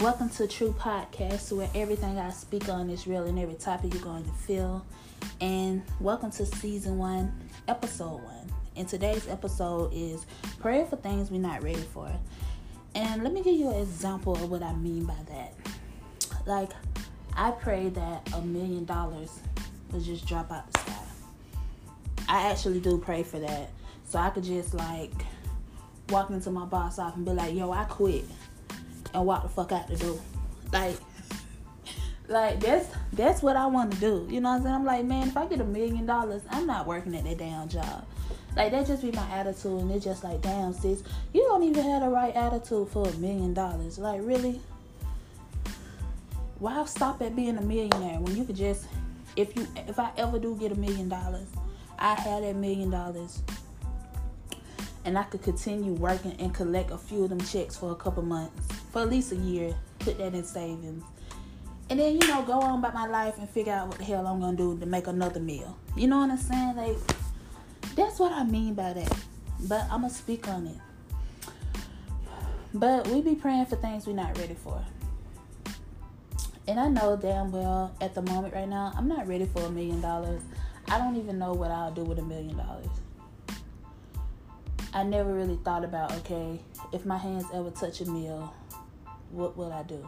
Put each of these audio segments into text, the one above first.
Welcome to True Podcast, where everything I speak on is real and every topic you're going to feel. And welcome to season one, episode one. And today's episode is Pray for Things We're Not Ready For. And let me give you an example of what I mean by that. Like, I pray that a million dollars would just drop out the sky. I actually do pray for that. So I could just like walk into my boss office and be like, yo, I quit and walk the fuck out the door. Like, like that's that's what I want to do. You know what I'm saying? I'm like, man, if I get a million dollars, I'm not working at that damn job. Like that just be my attitude, and it's just like, damn, sis, you don't even have the right attitude for a million dollars. Like, really? Why stop at being a millionaire when you could just, if you, if I ever do get a million dollars, I had that million dollars and I could continue working and collect a few of them checks for a couple months, for at least a year, put that in savings. And then, you know, go on about my life and figure out what the hell I'm gonna do to make another meal. You know what I'm saying? Like, that's what I mean by that. But I'm gonna speak on it. But we be praying for things we're not ready for. And I know damn well at the moment right now, I'm not ready for a million dollars. I don't even know what I'll do with a million dollars. I never really thought about okay, if my hands ever touch a meal, what will I do?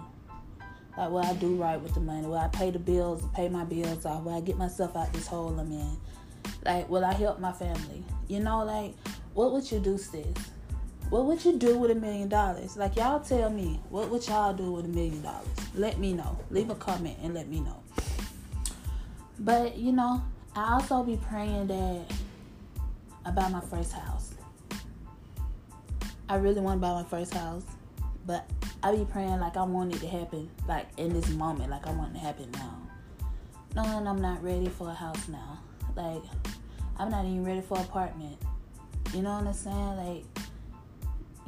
Like, will I do right with the money? Will I pay the bills, pay my bills off? Will I get myself out this hole I'm in? Like, will I help my family? You know, like, what would you do, sis? What would you do with a million dollars? Like, y'all tell me, what would y'all do with a million dollars? Let me know. Leave a comment and let me know. But, you know, I also be praying that about my first house. I really want to buy my first house, but I be praying like I want it to happen, like in this moment, like I want it to happen now. Knowing I'm not ready for a house now, like I'm not even ready for apartment. You know what I'm saying? Like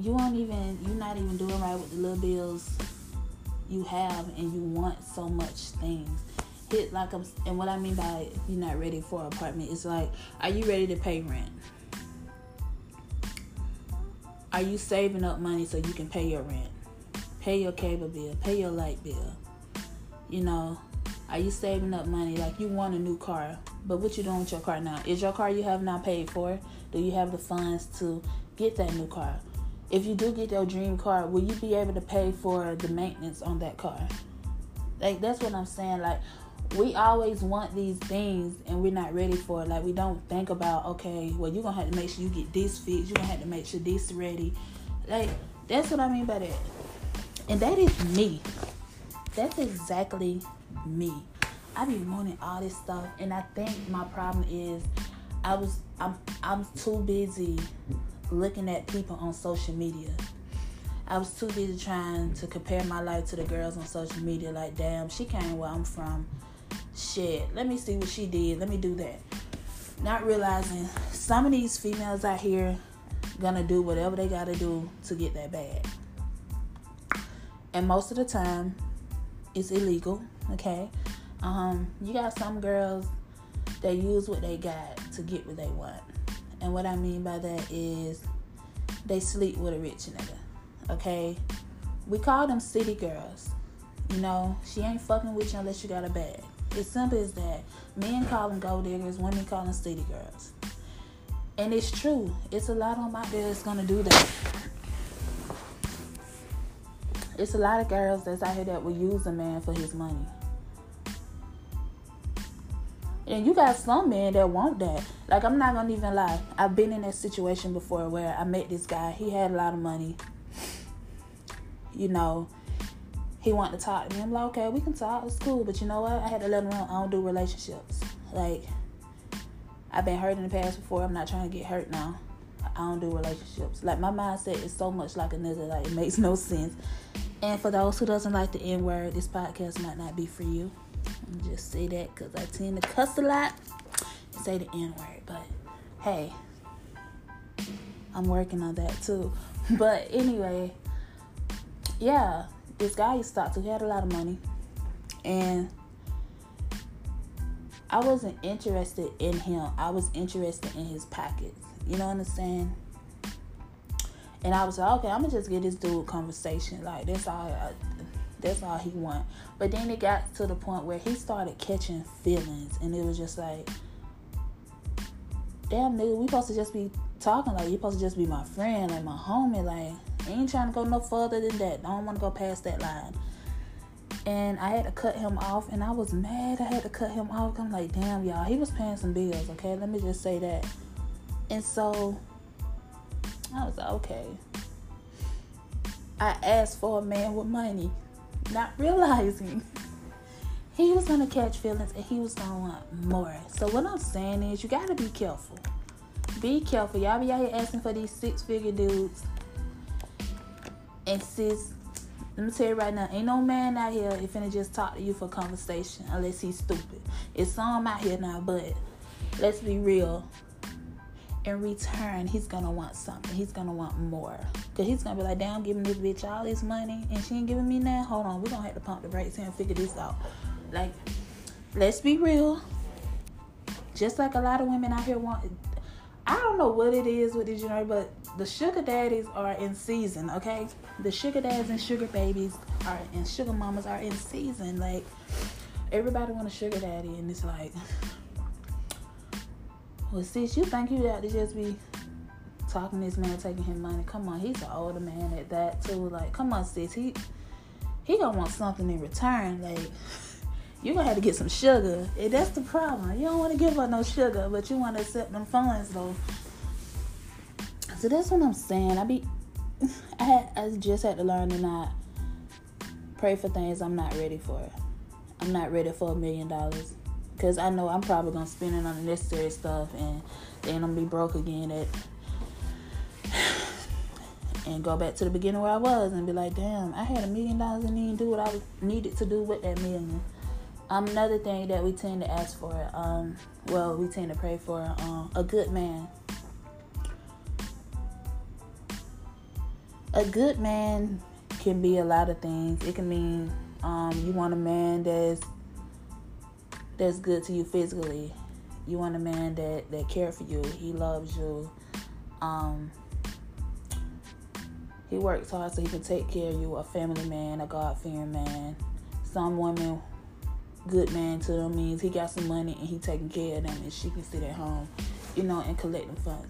you won't even, you're not even doing right with the little bills you have, and you want so much things. Hit like I'm, and what I mean by you're not ready for an apartment is like, are you ready to pay rent? Are you saving up money so you can pay your rent, pay your cable bill, pay your light bill? You know, are you saving up money like you want a new car, but what you doing with your car now? Is your car you have not paid for? Do you have the funds to get that new car? If you do get your dream car, will you be able to pay for the maintenance on that car? Like that's what I'm saying. Like we always want these things and we're not ready for it. Like we don't think about, okay, well you're gonna have to make sure you get this fixed, you're gonna have to make sure this ready. Like that's what I mean by that. And that is me. That's exactly me. I be wanting all this stuff and I think my problem is I was I'm I'm too busy looking at people on social media. I was too busy trying to compare my life to the girls on social media. Like, damn, she came where I'm from shit, let me see what she did. Let me do that. Not realizing some of these females out here gonna do whatever they gotta do to get that bag. And most of the time, it's illegal. Okay, um, you got some girls that use what they got to get what they want. And what I mean by that is they sleep with a rich nigga. Okay, we call them city girls. You know, she ain't fucking with you unless you got a bag. It's simple as that. Men call them gold diggers, women call them city girls. And it's true. It's a lot them out there that's gonna do that. It's a lot of girls that's out here that will use a man for his money. And you got some men that want that. Like I'm not gonna even lie. I've been in that situation before where I met this guy. He had a lot of money. You know, he wanted to talk to me. I'm like, okay, we can talk. It's cool. But you know what? I had to let him know I don't do relationships. Like, I've been hurt in the past before. I'm not trying to get hurt now. I don't do relationships. Like, my mindset is so much like a nigga. Like, it makes no sense. And for those who doesn't like the N word, this podcast might not be for you. Just say that because I tend to cuss a lot and say the N word. But hey, I'm working on that too. But anyway, yeah, this guy to talk to, he had a lot of money. And I wasn't interested in him. I was interested in his pockets. You know what I'm saying? And I was like, okay, I'm gonna just get this dude a conversation. Like that's all. I, That's all he want. But then it got to the point where he started catching feelings, and it was just like, damn nigga, we supposed to just be talking like you supposed to just be my friend, like my homie. Like ain't trying to go no further than that. I don't want to go past that line. And I had to cut him off, and I was mad. I had to cut him off. I'm like, damn, y'all, he was paying some bills. Okay, let me just say that. And so I was like, okay. I asked for a man with money, not realizing he was gonna catch feelings and he was gonna want more. So what I'm saying is, you gotta be careful. Be careful. Y'all be out here asking for these six figure dudes. And sis, let me tell you right now, ain't no man out here if finna just talk to you for conversation unless he's stupid. It's some out here now, but let's be real. In return, he's gonna want something. He's gonna want more. Cause he's gonna be like, damn, giving this bitch all this money and she ain't giving me that. Hold on, we gonna have to pump the brakes and figure this out. Like, let's be real. Just like a lot of women out here want I don't know what it is with this generation, but the sugar daddies are in season, okay? The sugar dads and sugar babies are and sugar mamas are in season. Like everybody want a sugar daddy and it's like Well sis, you think you got to just be talking this man taking him money. Come on, he's an older man at that too. Like, come on, sis, he he gonna want something in return. Like you're gonna have to get some sugar. And that's the problem. You don't want to give up no sugar, but you want to accept them funds though. So that's what I'm saying. I be, I had, I just had to learn to not pray for things I'm not ready for. I'm not ready for a million dollars because I know I'm probably gonna spend it on the necessary stuff, and then I'm gonna be broke again at and go back to the beginning where I was and be like, damn, I had a million dollars and didn't do what I needed to do with that million. Um, another thing that we tend to ask for, um, well, we tend to pray for um, a good man. A good man can be a lot of things. It can mean um, you want a man that's that's good to you physically. You want a man that that care for you. He loves you. Um, he works hard so he can take care of you. A family man, a God fearing man. Some women good man to them means he got some money and he taking care of them and she can sit at home, you know, and collect collecting funds.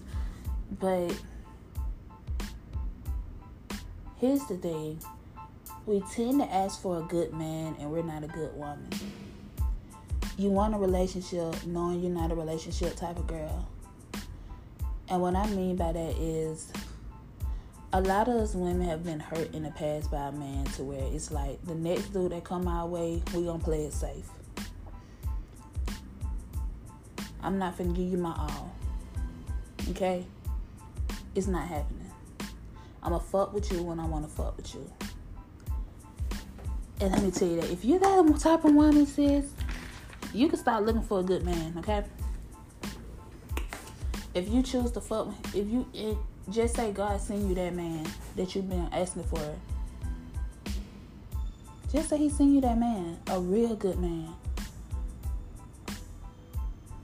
But here's the thing. We tend to ask for a good man and we're not a good woman. You want a relationship knowing you're not a relationship type of girl. And what I mean by that is a lot of us women have been hurt in the past by a man to where it's like the next dude that come our way, we gonna play it safe. I'm not gonna give you my all. Okay? It's not happening. I'ma fuck with you when I wanna fuck with you. And let me tell you that if you're that type of woman, sis, you can start looking for a good man, okay? If you choose to fuck, if you, just say God send you that man that you've been asking for. Just say he sent you that man, a real good man.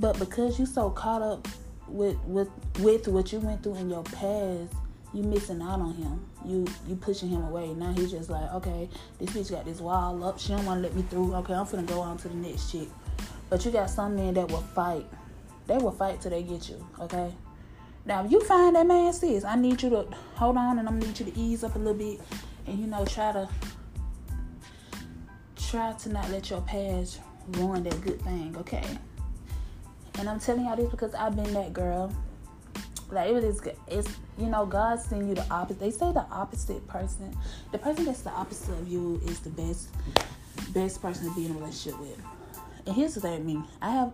But because you so caught up with with with what you went through in your past, you missing out on him. You you pushing him away. Now he's just like, okay, this bitch got this wall up. She don't want to let me through. Okay, I'm finna go on to the next chick. But you got some men that will fight. They will fight till they get you. Okay. Now, if you find that man sis, I need you to hold on and I'm need you to ease up a little bit and you know try to try to not let your past ruin that good thing, okay? And I'm telling y'all this because I've been that girl. Like it is, it's you know God send you the opposite. They say the opposite person, the person that's the opposite of you is the best, best person to be in a relationship with. And here's what thing, me, I have,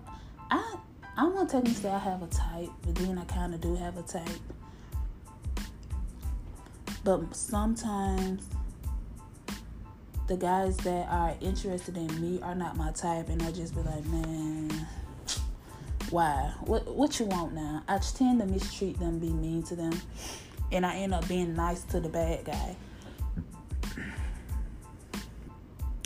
I I'm gonna technically say I have a type, but then I kind of do have a type. But sometimes the guys that are interested in me are not my type, and I just be like, man, why? What what you want now? I tend to mistreat them, be mean to them, and I end up being nice to the bad guy.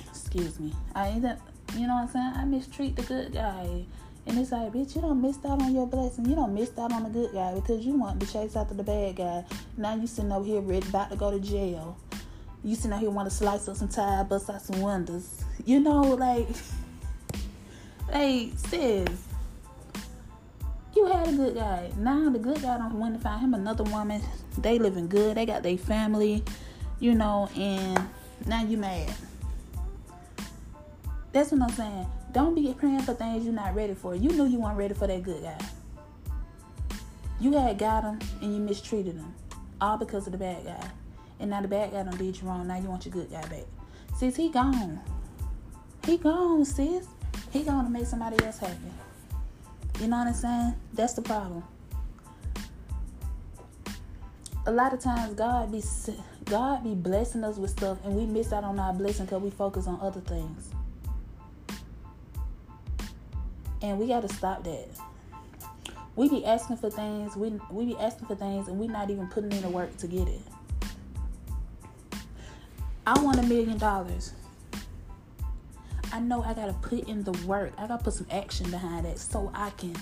Excuse me. I end up, you know what I'm saying? I mistreat the good guy and it's like, bitch, you don't missed out on your blessing. You don't missed out on the good guy because you want to chase after the bad guy. Now you sitting over here ready, about to go to jail. You sitting now here want to slice up some tire, bust out some windows. You know, like, hey, sis, you had a good guy. Now the good guy don't want to find him another woman. They living good. They got their family, you know, and now you mad. That's what I'm saying. Don't be praying for things you're not ready for. You knew you weren't ready for that good guy. You had got him and you mistreated him. All because of the bad guy. And now the bad guy done did you wrong. Now you want your good guy back. Sis, he gone. He gone, sis. He gonna make somebody else happy. You know what I'm saying? That's the problem. A lot of times God be God be blessing us with stuff and we miss out on our blessing because we focus on other things. And we gotta stop that. We be asking for things, we we be asking for things and we not even putting in the work to get it. I want a million dollars. I know I gotta put in the work. I gotta put some action behind it so I can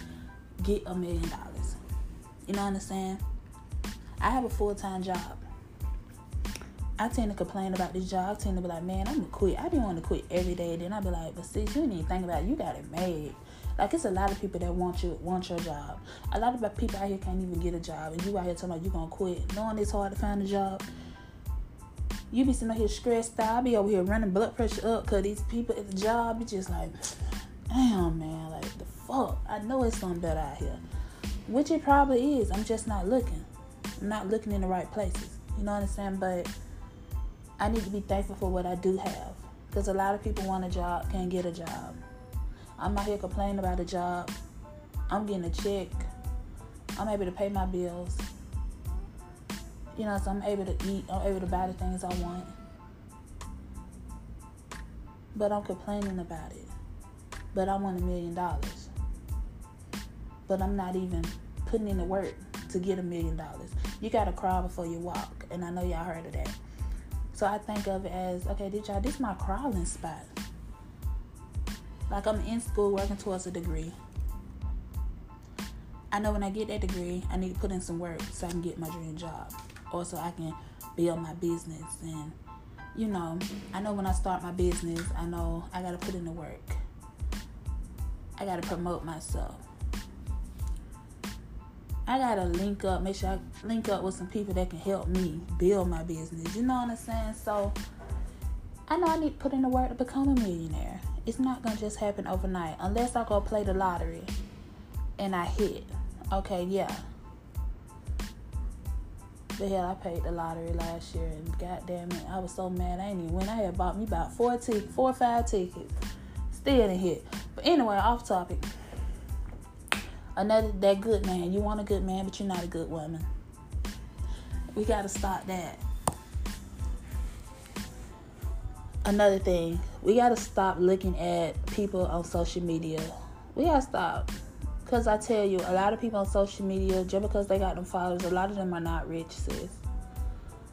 get a million dollars. You know what I'm saying? I have a full time job. I tend to complain about this job. I tend to be like, man, I'm gonna quit. I be wanting to quit every day. Then I be like, but see, you didn't even think about it. You got it made. Like it's a lot of people that want you want your job. A lot of people out here can't even get a job, and you out here telling me you gonna quit, knowing it's hard to find a job. You be sitting here stressed out. I be over here running blood pressure up because these people at the job be just like, damn, man, like the fuck. I know it's something better out here. Which it probably is. I'm just not looking. I'm not looking in the right places. You know what I'm saying? But I need to be thankful for what I do have. Because a lot of people want a job, can't get a job. I'm out here complaining about a job. I'm getting a check. I'm able to pay my bills. You know, so I'm able to eat. I'm able to buy the things I want. But I'm complaining about it. But I want a million dollars. But I'm not even putting in the work to get a million dollars. You gotta crawl before you walk. And I know y'all heard of that. So I think of it as, okay, did y'all, this is my crawling spot. Like I'm in school working towards a degree. I know when I get that degree, I need to put in some work so I can get my dream job so I can build my business. And, you know, I know when I start my business, I know I got to put in the work. I got to promote myself. I got to link up, make sure I link up with some people that can help me build my business. You know what I'm saying? So, I know I need to put in the work to become a millionaire. It's not to just happen overnight unless I go play the lottery and I hit. Okay, yeah, the hell I paid the lottery last year and goddamn it, I was so mad I ain't even win. I had bought me about four tickets, four or five tickets. Still didn't hit. But anyway, off topic. Another that good man. You want a good man, but you're not a good woman. We gotta stop that. Another thing, we gotta stop looking at people on social media. We gotta stop because I tell you, a lot of people on social media, just because they got them followers, a lot of them are not rich, sis.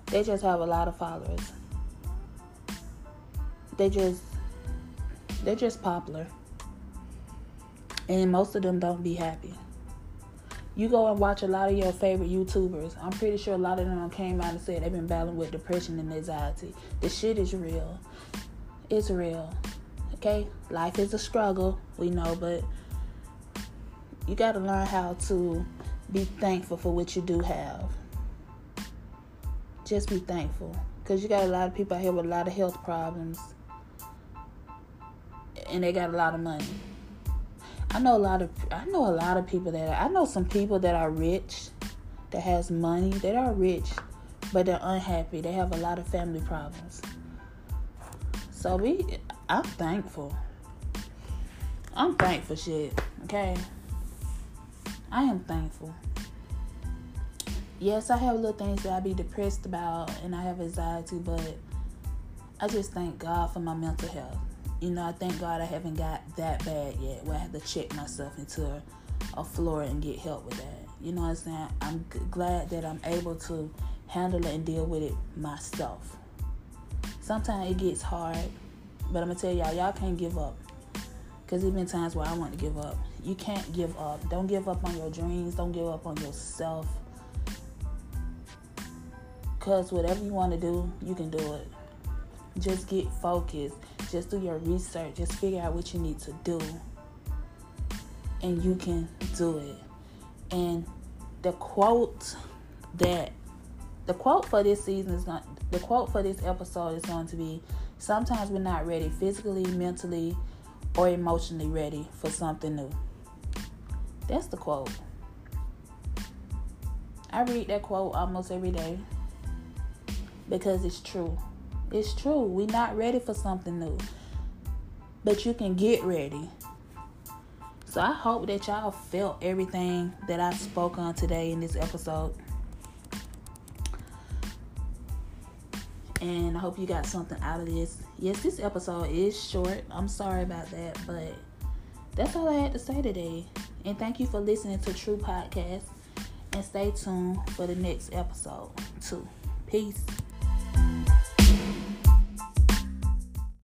They just have a lot of followers. They just, they're just popular. And most of them don't be happy. You go and watch a lot of your favorite YouTubers. I'm pretty sure a lot of them came out and said they've been battling with depression and anxiety. The shit is real. It's real. Okay? Life is a struggle, we know, but you got to learn how to be thankful for what you do have. Just be thankful. Because you got a lot of people out here with a lot of health problems. And they got a lot of money. I know a lot of I know a lot of people that I know some people that are rich, that has money, that are rich, but they're unhappy. They have a lot of family problems. So we I'm thankful. I'm thankful shit. Okay. I am thankful. Yes, I have little things that I be depressed about and I have anxiety, but I just thank God for my mental health. You know, I thank God I haven't got that bad yet where I have to check myself into a floor and get help with that. You know what I'm saying? I'm g- glad that I'm able to handle it and deal with it myself. Sometimes it gets hard, but I'm gonna tell y'all, y'all can't give up. Cause there's been times where I want to give up. You can't give up. Don't give up on your dreams. Don't give up on yourself. Cause whatever you want to do, you can do it. Just get focused. Just do your research. Just figure out what you need to do. And you can do it. And the quote that the quote for this season is not the quote for this episode is going to be sometimes we're not ready physically, mentally, or emotionally ready for something new. That's the quote. I read that quote almost every day because it's true. It's true. We're not ready for something new. But you can get ready. So I hope that y'all felt everything that I spoke on today in this episode. And I hope you got something out of this. Yes, this episode is short. I'm sorry about that, but that's all I had to say today. And thank you for listening to True Podcast. And stay tuned for the next episode, too. Peace.